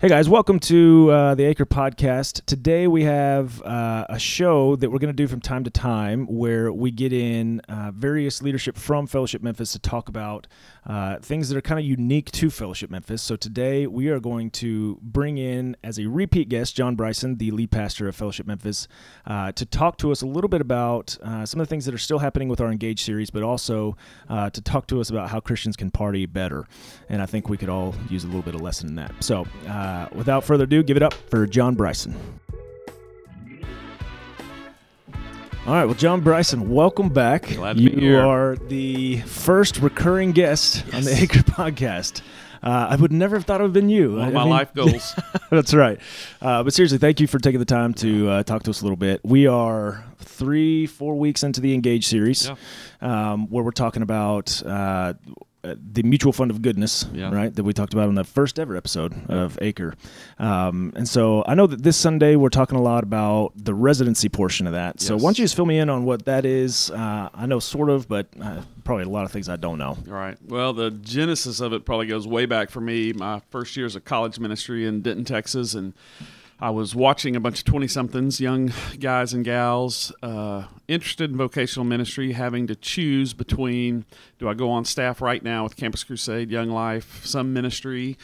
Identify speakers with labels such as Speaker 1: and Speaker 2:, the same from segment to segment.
Speaker 1: Hey guys, welcome to uh, the Acre Podcast. Today we have uh, a show that we're going to do from time to time where we get in uh, various leadership from Fellowship Memphis to talk about uh, things that are kind of unique to Fellowship Memphis. So today we are going to bring in as a repeat guest John Bryson, the lead pastor of Fellowship Memphis, uh, to talk to us a little bit about uh, some of the things that are still happening with our Engage series, but also to talk to us about how Christians can party better. And I think we could all use a little bit of lesson in that. So uh, without further ado, give it up for John Bryson. All right, well, John Bryson, welcome back.
Speaker 2: Glad to
Speaker 1: you
Speaker 2: be here.
Speaker 1: are the first recurring guest on the Acre podcast. Uh, I would never have thought it would have been you.
Speaker 2: One
Speaker 1: I
Speaker 2: of my
Speaker 1: mean-
Speaker 2: life goals.
Speaker 1: That's right. Uh, but seriously, thank you for taking the time to uh, talk to us a little bit. We are three, four weeks into the Engage series, um, where we're talking about uh, the mutual fund of goodness,
Speaker 2: Yeah.
Speaker 1: right? That we talked about on the first ever episode of Acre. Um, and so I know that this Sunday we're talking a lot about the residency portion of that. So
Speaker 2: Yes.
Speaker 1: why don't you just fill me in on what that is? Uh, I know sort of, but uh, probably a lot of things I don't know.
Speaker 2: All right. Well, the genesis of it probably goes way back for me. My first years of college ministry in Denton, Texas, and I was watching a bunch of 20 somethings, young guys and gals, uh, interested in vocational ministry, having to choose between do I go on staff right now with Campus Crusade, Young Life, some ministry,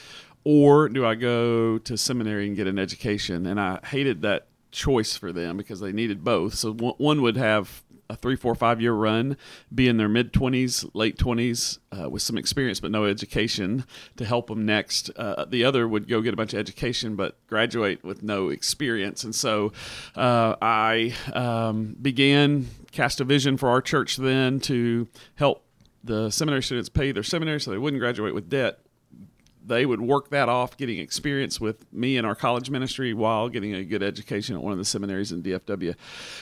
Speaker 2: or do I go to seminary and get an education? And I hated that choice for them because they needed both. So one one would have a three, four, five year run, be in their mid 20s, late 20s, uh, with some experience but no education to help them next. Uh, the other would go get a bunch of education but graduate with no experience. And so uh, I um, began, cast a vision for our church then to help the seminary students pay their seminary so they wouldn't graduate with debt they would work that off, getting experience with me in our college ministry while getting a good education at one of the seminaries in DFW.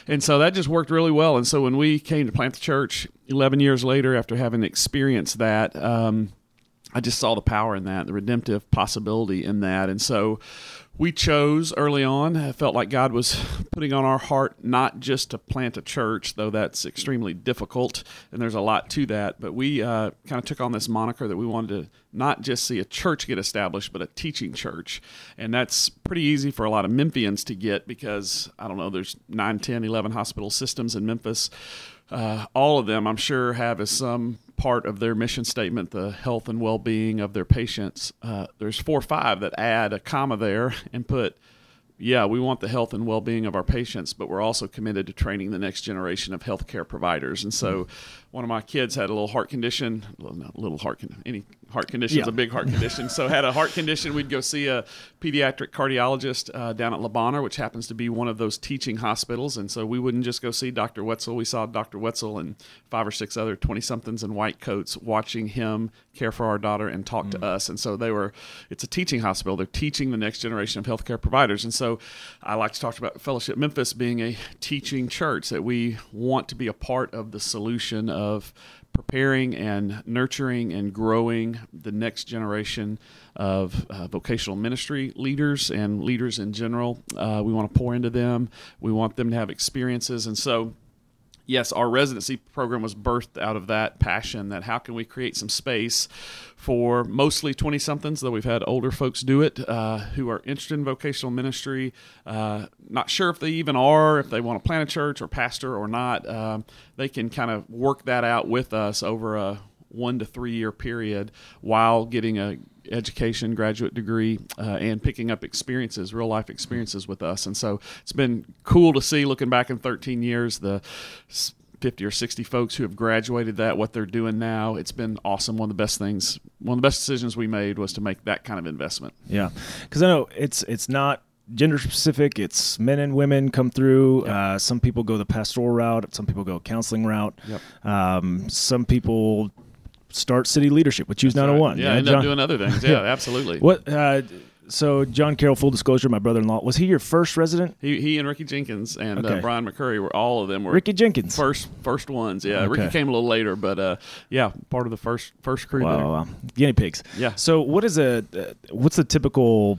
Speaker 2: And so that just worked really well. And so when we came to plant the church 11 years later, after having experienced that, um, I just saw the power in that, the redemptive possibility in that. And so we chose early on, I felt like God was putting on our heart not just to plant a church, though that's extremely difficult, and there's a lot to that. But we uh, kind of took on this moniker that we wanted to not just see a church get established, but a teaching church. And that's pretty easy for a lot of Memphians to get because, I don't know, there's 9, 10, 11 hospital systems in Memphis. Uh, all of them, I'm sure, have as some part of their mission statement the health and well being of their patients. Uh, there's four or five that add a comma there and put, yeah, we want the health and well being of our patients, but we're also committed to training the next generation of healthcare providers. And so, one of my kids had a little heart condition, well, not a little heart, any heart condition is
Speaker 1: Yeah.
Speaker 2: a big heart condition. So, had a heart condition, we'd go see a pediatric cardiologist uh, down at Bonheur, which happens to be one of those teaching hospitals. And so, we wouldn't just go see Dr. Wetzel. We saw Dr. Wetzel and five or six other 20 somethings in white coats watching him care for our daughter and talk to us. And so, they were, it's a teaching hospital. They're teaching the next generation of healthcare providers. And so, I like to talk about Fellowship Memphis being a teaching church that we want to be a part of the solution of preparing and nurturing and growing the next generation of uh, vocational ministry leaders and leaders in general. Uh, we want to pour into them. We want them to have experiences. And so, yes, our residency program was birthed out of that passion that how can we create some space for mostly 20 somethings, though we've had older folks do it uh, who are interested in vocational ministry, uh, not sure if they even are, if they want to plant a church or pastor or not. Um, they can kind of work that out with us over a one to three year period while getting a education graduate degree uh, and picking up experiences real life experiences with us and so it's been cool to see looking back in 13 years the 50 or 60 folks who have graduated that what they're doing now it's been awesome one of the best things one of the best decisions we made was to make that kind of investment
Speaker 1: Yeah, because I know it's it's not gender specific. It's men and women come through.
Speaker 2: Yep.
Speaker 1: Uh, some people go the pastoral route. Some people go counseling route.
Speaker 2: Yep.
Speaker 1: Um, some people start city leadership with Choose
Speaker 2: That's right.
Speaker 1: 901.
Speaker 2: yeah,
Speaker 1: You
Speaker 2: end
Speaker 1: know,
Speaker 2: up doing other things yeah, absolutely
Speaker 1: What? Uh, so John Carroll, full disclosure, my brother-in-law, was he your first resident?
Speaker 2: he, he and ricky jenkins and
Speaker 1: Okay.
Speaker 2: uh, brian mccurry were all of them were
Speaker 1: Ricky Jenkins.
Speaker 2: first first ones yeah
Speaker 1: Okay.
Speaker 2: ricky came a little later but uh, yeah part of the first first crew
Speaker 1: wow, wow. guinea pigs.
Speaker 2: Yeah.
Speaker 1: So what is a uh, what's the typical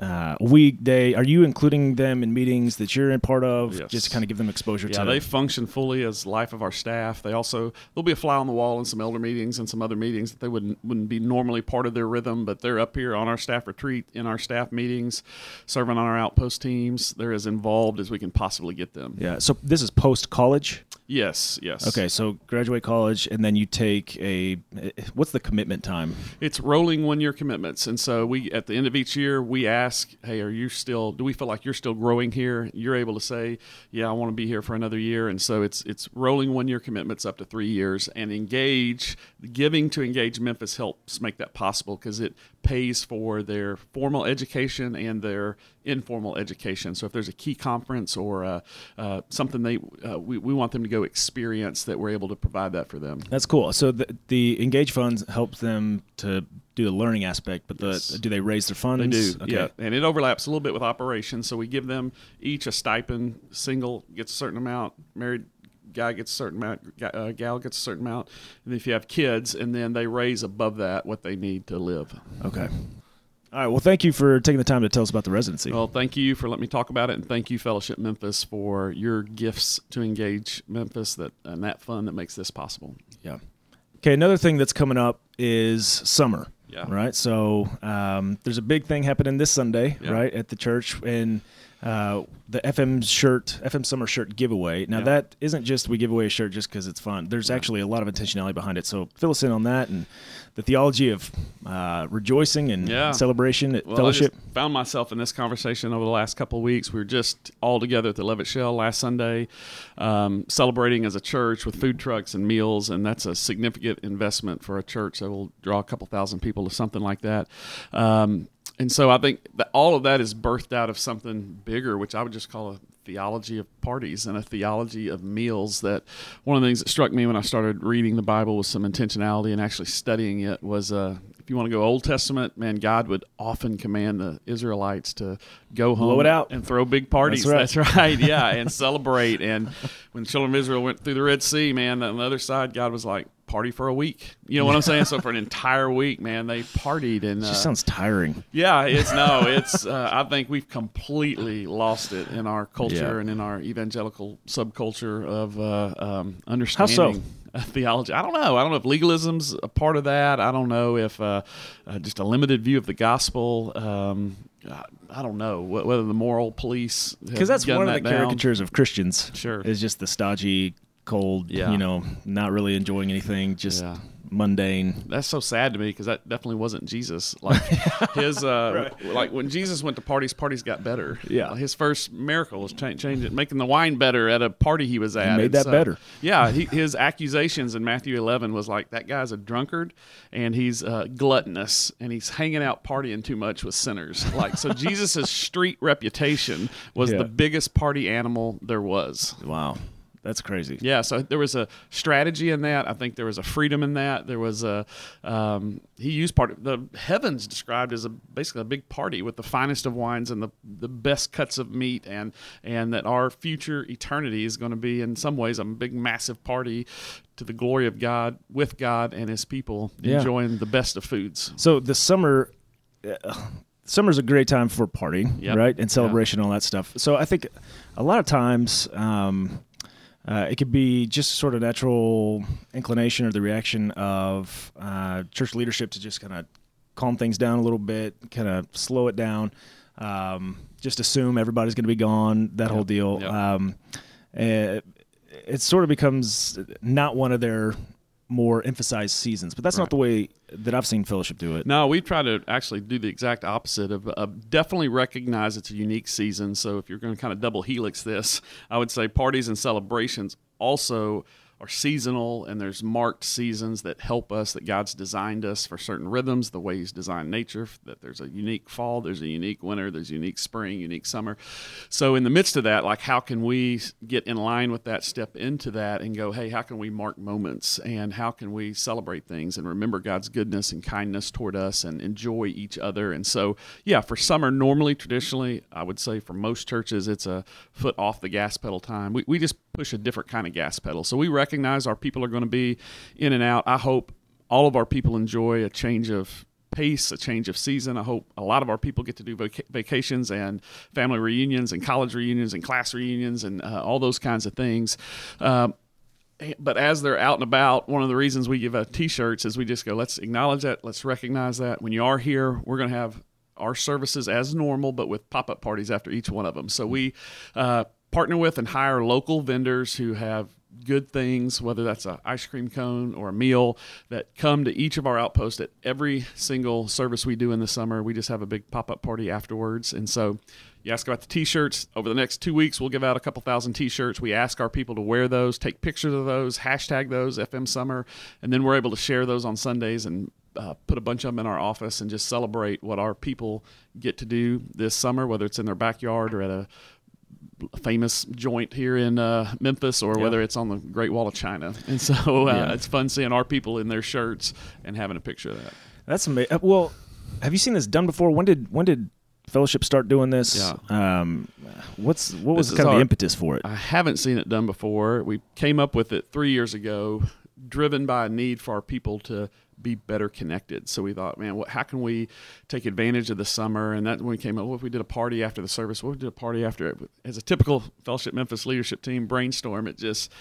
Speaker 1: uh, weekday. Are you including them in meetings that you're in part of,
Speaker 2: Yes.
Speaker 1: just to kind of give them exposure
Speaker 2: Yeah,
Speaker 1: to?
Speaker 2: they function fully as life of our staff. They also there'll be a fly on the wall in some elder meetings and some other meetings that they wouldn't wouldn't be normally part of their rhythm, but they're up here on our staff retreat in our staff meetings, serving on our outpost teams. They're as involved as we can possibly get them.
Speaker 1: yeah. So this is post college.
Speaker 2: Yes, yes.
Speaker 1: Okay, so graduate college, and then you take a. What's the commitment time?
Speaker 2: It's rolling one year commitments. And so we at the end of each year we ask, Hey, are you still do we feel like you're still growing here? You're able to say, Yeah, I want to be here for another year. And so it's it's rolling one year commitments up to three years and engage giving to engage Memphis helps make that possible because it pays for their formal education and their informal education. So if there's a key conference or uh, uh, something they uh, we, we want them to go experience that we're able to provide that for them.
Speaker 1: That's cool. So the, the Engage funds helps them to do the learning aspect, but the
Speaker 2: Yes.
Speaker 1: do they raise their funds?
Speaker 2: They do,
Speaker 1: Okay.
Speaker 2: yeah, and it overlaps a little bit with operations. So we give them each a stipend. Single gets a certain amount. Married guy gets a certain amount. Uh, gal gets a certain amount. And if you have kids, and then they raise above that what they need to live.
Speaker 1: Okay. All right. Well, thank you for taking the time to tell us about the residency.
Speaker 2: Well, thank you for letting me talk about it, and thank you, Fellowship Memphis, for your gifts to engage Memphis that and that fund that makes this possible.
Speaker 1: Yeah. Okay. Another thing that's coming up is summer.
Speaker 2: Yeah.
Speaker 1: Right. So um, there's a big thing happening this Sunday,
Speaker 2: Yeah.
Speaker 1: right, at the church, and uh, the FM shirt, FM summer shirt giveaway. Now
Speaker 2: Yeah.
Speaker 1: that isn't just we give away a shirt just because it's fun. There's actually a lot of intentionality behind it. So fill us in on that and the theology of uh, rejoicing and
Speaker 2: Yeah.
Speaker 1: celebration at
Speaker 2: Well,
Speaker 1: fellowship.
Speaker 2: Found myself in this conversation over the last couple of weeks. We were just all together at the Levitt Shell last Sunday, um, celebrating as a church with food trucks and meals, and that's a significant investment for a church that will draw a couple thousand people to something like that. Um, and so I think that all of that is birthed out of something bigger, which I would just call a theology of parties and a theology of meals. That one of the things that struck me when I started reading the Bible with some intentionality and actually studying it was uh, if you want to go Old Testament, man, God would often command the Israelites to go home
Speaker 1: Blow it out.
Speaker 2: and throw big parties.
Speaker 1: That's
Speaker 2: That's right, yeah, and celebrate. And when the children of Israel went through the Red Sea, man, on the other side, God was like, party for a week. You know what I'm saying? so for an entire week, man, they partied and uh,
Speaker 1: just sounds tiring.
Speaker 2: yeah, it's no, it's. Uh, I think we've completely lost it in our culture
Speaker 1: Yeah.
Speaker 2: and in our evangelical subculture of uh, um, understanding uh, theology. I don't know. I don't know if legalism's a part of that. I don't know if uh, uh, just a limited view of the gospel. Um, I, don't know wh- whether the moral police
Speaker 1: Because that's one of the
Speaker 2: down.
Speaker 1: caricatures of Christians.
Speaker 2: Sure.
Speaker 1: Is just the stodgy, cold,
Speaker 2: Yeah.
Speaker 1: you know, not really enjoying anything, just
Speaker 2: Yeah.
Speaker 1: mundane.
Speaker 2: That's so sad to me because that definitely wasn't Jesus. Like his, uh, like when Jesus went to parties, parties got better.
Speaker 1: Yeah.
Speaker 2: his first miracle was cha- changing, making the wine better at a party he was at.
Speaker 1: made
Speaker 2: And
Speaker 1: that
Speaker 2: so-
Speaker 1: better.
Speaker 2: Yeah, he, his accusations in Matthew 11 was like that guy's a drunkard and he's uh, gluttonous and he's hanging out partying too much with sinners. Like so, Jesus's street reputation was
Speaker 1: Yeah.
Speaker 2: the biggest party animal there was.
Speaker 1: Wow. That's crazy.
Speaker 2: Yeah, so there was a strategy in that. I think there was a freedom in that. There was a um, he used part of the heavens described as a basically a big party with the finest of wines and the the best cuts of meat, and and that our future eternity is going to be in some ways a big massive party to the glory of God with God and His people
Speaker 1: Yeah.
Speaker 2: enjoying the best of foods.
Speaker 1: So the summer, uh, summer's a great time for partying,
Speaker 2: Yep.
Speaker 1: right, and celebration, and all that stuff. So I think a lot of times um, uh, it could be just sort of natural inclination or the reaction of uh, church leadership to just kind of calm things down a little bit, kind of slow it down. Um, just assume everybody's going to be gone. That whole deal.
Speaker 2: Yep.
Speaker 1: Um, uh, it sort of becomes not one of their more emphasized seasons, but that's not the way that I've seen Fellowship do it.
Speaker 2: No, we try to actually do the exact opposite of, of definitely recognize it's a unique season. So if you're going to kind of double helix this, I would say parties and celebrations also are seasonal and there's marked seasons that help us that God's designed us for certain rhythms, the way he's designed nature, that there's a unique fall, there's a unique winter, there's unique spring, unique summer. So in the midst of that, like how can we get in line with that, step into that and go, hey, how can we mark moments and how can we celebrate things and remember God's goodness and kindness toward us and enjoy each other? And so, yeah, for summer, normally, traditionally, I would say for most churches, it's a foot off the gas pedal time. We, we just push a different kind of gas pedal. So we recognize our people are going to be in and out. I hope all of our people enjoy a change of pace, a change of season. I hope a lot of our people get to do vac- vacations and family reunions and college reunions and class reunions and uh, all those kinds of things. Um, but as they're out and about, one of the reasons we give out T-shirts is we just go, let's acknowledge that, let's recognize that. When you are here, we're going to have our services as normal, but with pop-up parties after each one of them. So we uh, partner with and hire local vendors who have good things, whether that's an ice cream cone or a meal, that come to each of our outposts at every single service we do in the summer. We just have a big pop up party afterwards. And so you ask about the t shirts. Over the next two weeks, we'll give out a couple thousand t shirts. We ask our people to wear those, take pictures of those, hashtag those, FM Summer, and then we're able to share those on Sundays and uh, put a bunch of them in our office and just celebrate what our people get to do this summer, whether it's in their backyard or at a famous joint here in uh, Memphis or whether it's on the Great Wall of China. And so uh, yeah. it's fun seeing our people in their shirts and having a picture of that.
Speaker 1: That's amazing. Uh, well, have you seen this done before? When did when did Fellowship start doing this?
Speaker 2: Yeah. Um,
Speaker 1: what's what was kind of the impetus for it?
Speaker 2: I haven't seen it done before. We came up with it three years ago, driven by a need for our people to be better connected. So we thought, man, what, how can we take advantage of the summer? And that when we came up, what if we did a party after the service? What if we did a party after it? As a typical Fellowship Memphis leadership team brainstorm, it just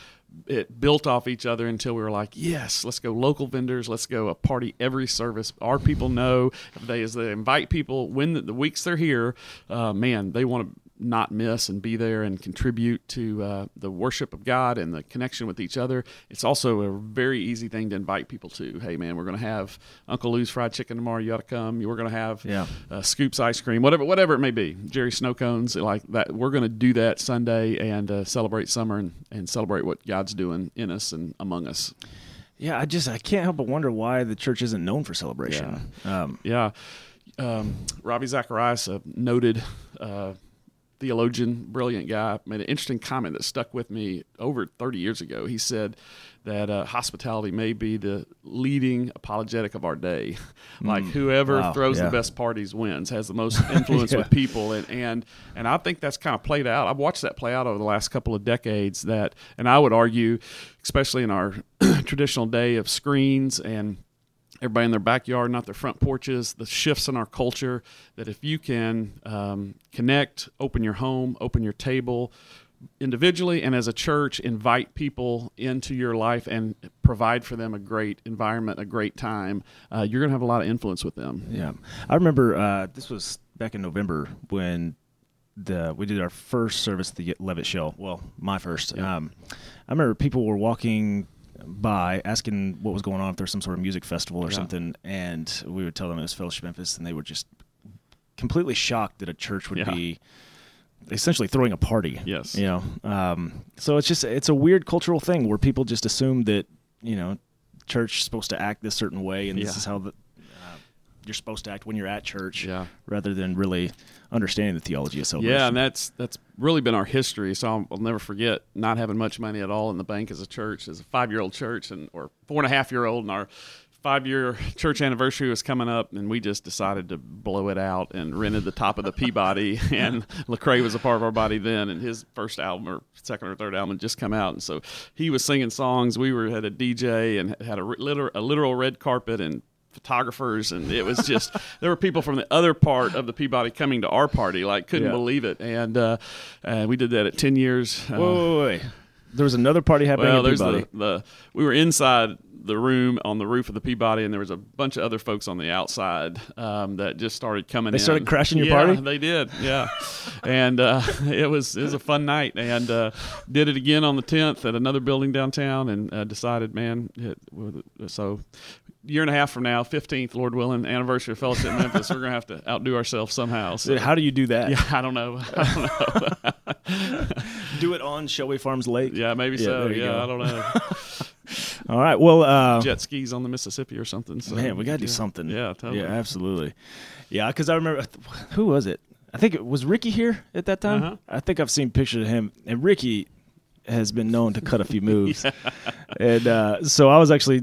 Speaker 2: it built off each other until we were like, yes, let's go local vendors. Let's go a party every service. Our people know they as they invite people when the, the weeks they're here, uh, man, they want to not miss and be there and contribute to uh, the worship of God and the connection with each other. It's also a very easy thing to invite people to. Hey, man, we're going to have Uncle Lou's fried chicken tomorrow. You ought to come. We're going to have yeah. uh, Scoops ice cream, whatever, whatever it may be. Jerry snow cones, like that. We're going to do that Sunday and uh, celebrate summer and, and celebrate what God's doing in us and among us.
Speaker 1: Yeah, I just I can't help but wonder why the church isn't known for celebration.
Speaker 2: Yeah. Um, yeah. Um, Ravi Zacharias, a noted uh, theologian, brilliant guy, made an interesting comment that stuck with me over 30 years ago. He said that uh, hospitality may be the leading apologetic of our day. like mm, whoever wow, throws yeah. the best parties wins, has the most influence yeah. with people, and and and I think that's kind of played out. I've watched that play out over the last couple of decades. That, and I would argue, especially in our traditional day of screens and everybody in their backyard, not their front porches, the shifts in our culture, that if you can um, connect, open your home, open your table individually and as a church, invite people into your life and provide for them a great environment, a great time, uh, you're going to have a lot of influence with them.
Speaker 1: Yeah. I remember uh, this was back in November when the we did our first service at the Levitt Shell. Well, my first. Yeah. Um, I remember people were walking by asking what was going on if there's some sort of music festival or yeah. something, and we would tell them it was Fellowship Memphis, and they were just completely shocked that a church would yeah. be essentially throwing a party.
Speaker 2: Yes,
Speaker 1: you know. Um, so it's just it's a weird cultural thing where people just assume that you know church is supposed to act this certain way, and yeah. this is how the you're supposed to act when you're at church,
Speaker 2: yeah.
Speaker 1: rather than really understanding the theology of celebration.
Speaker 2: Yeah, and that's that's really been our history. So I'll, I'll, never forget not having much money at all in the bank as a church, as a five year old church, and or four and a half year old, and our five year church anniversary was coming up, and we just decided to blow it out and rented the top of the Peabody. and Lecrae was a part of our body then, and his first album or second or third album had just come out, and so he was singing songs. We were had a DJ and had a literal, a literal red carpet and photographers and it was just there were people from the other part of the Peabody coming to our party like couldn't yeah. believe it and uh, uh, we did that at 10 years
Speaker 1: uh, whoa, wait, wait. there was another party happening
Speaker 2: well,
Speaker 1: there's
Speaker 2: the, the, we were inside the room on the roof of the Peabody, and there was a bunch of other folks on the outside um, that just started coming.
Speaker 1: They
Speaker 2: in.
Speaker 1: started crashing your
Speaker 2: yeah,
Speaker 1: party.
Speaker 2: They did, yeah. and uh, it was it was a fun night, and uh, did it again on the tenth at another building downtown, and uh, decided, man, it, so year and a half from now, 15th, Lord willing, anniversary of Fellowship Memphis, we're going to have to outdo ourselves somehow. So.
Speaker 1: How do you do that?
Speaker 2: Yeah, I don't know. I
Speaker 1: don't know. do it on Shelby Farms Lake?
Speaker 2: Yeah, maybe yeah, so. Yeah, go. I don't know.
Speaker 1: All right. Well, uh,
Speaker 2: jet skis on the Mississippi or something. So,
Speaker 1: man, we got to
Speaker 2: do
Speaker 1: yeah. something.
Speaker 2: Yeah, totally.
Speaker 1: Yeah, absolutely. Yeah, because I remember who was it? I think it was Ricky here at that time. Uh-huh. I think I've seen pictures of him, and Ricky has been known to cut a few moves. yeah. And uh, so I was actually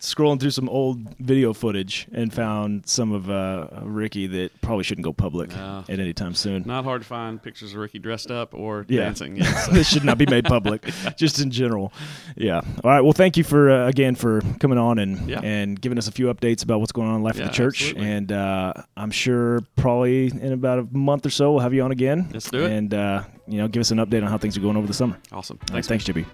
Speaker 1: scrolling through some old video footage and found some of uh, Ricky that probably shouldn't go public
Speaker 2: No.
Speaker 1: at any time soon.
Speaker 2: Not hard to find pictures of Ricky dressed up or
Speaker 1: Yeah.
Speaker 2: dancing. Yes.
Speaker 1: this should not be made public, just in general. Yeah. All right. Well, thank you for uh, again for coming on and
Speaker 2: Yeah.
Speaker 1: and giving us a few updates about what's going on in life
Speaker 2: Yeah,
Speaker 1: of the church.
Speaker 2: absolutely.
Speaker 1: And uh, I'm sure probably in about a month or so we'll have you on again.
Speaker 2: Let's do it.
Speaker 1: And uh, you know, give us an update on how things are going over the summer.
Speaker 2: awesome.
Speaker 1: All right,
Speaker 2: Thanks.
Speaker 1: thanks, Jibby.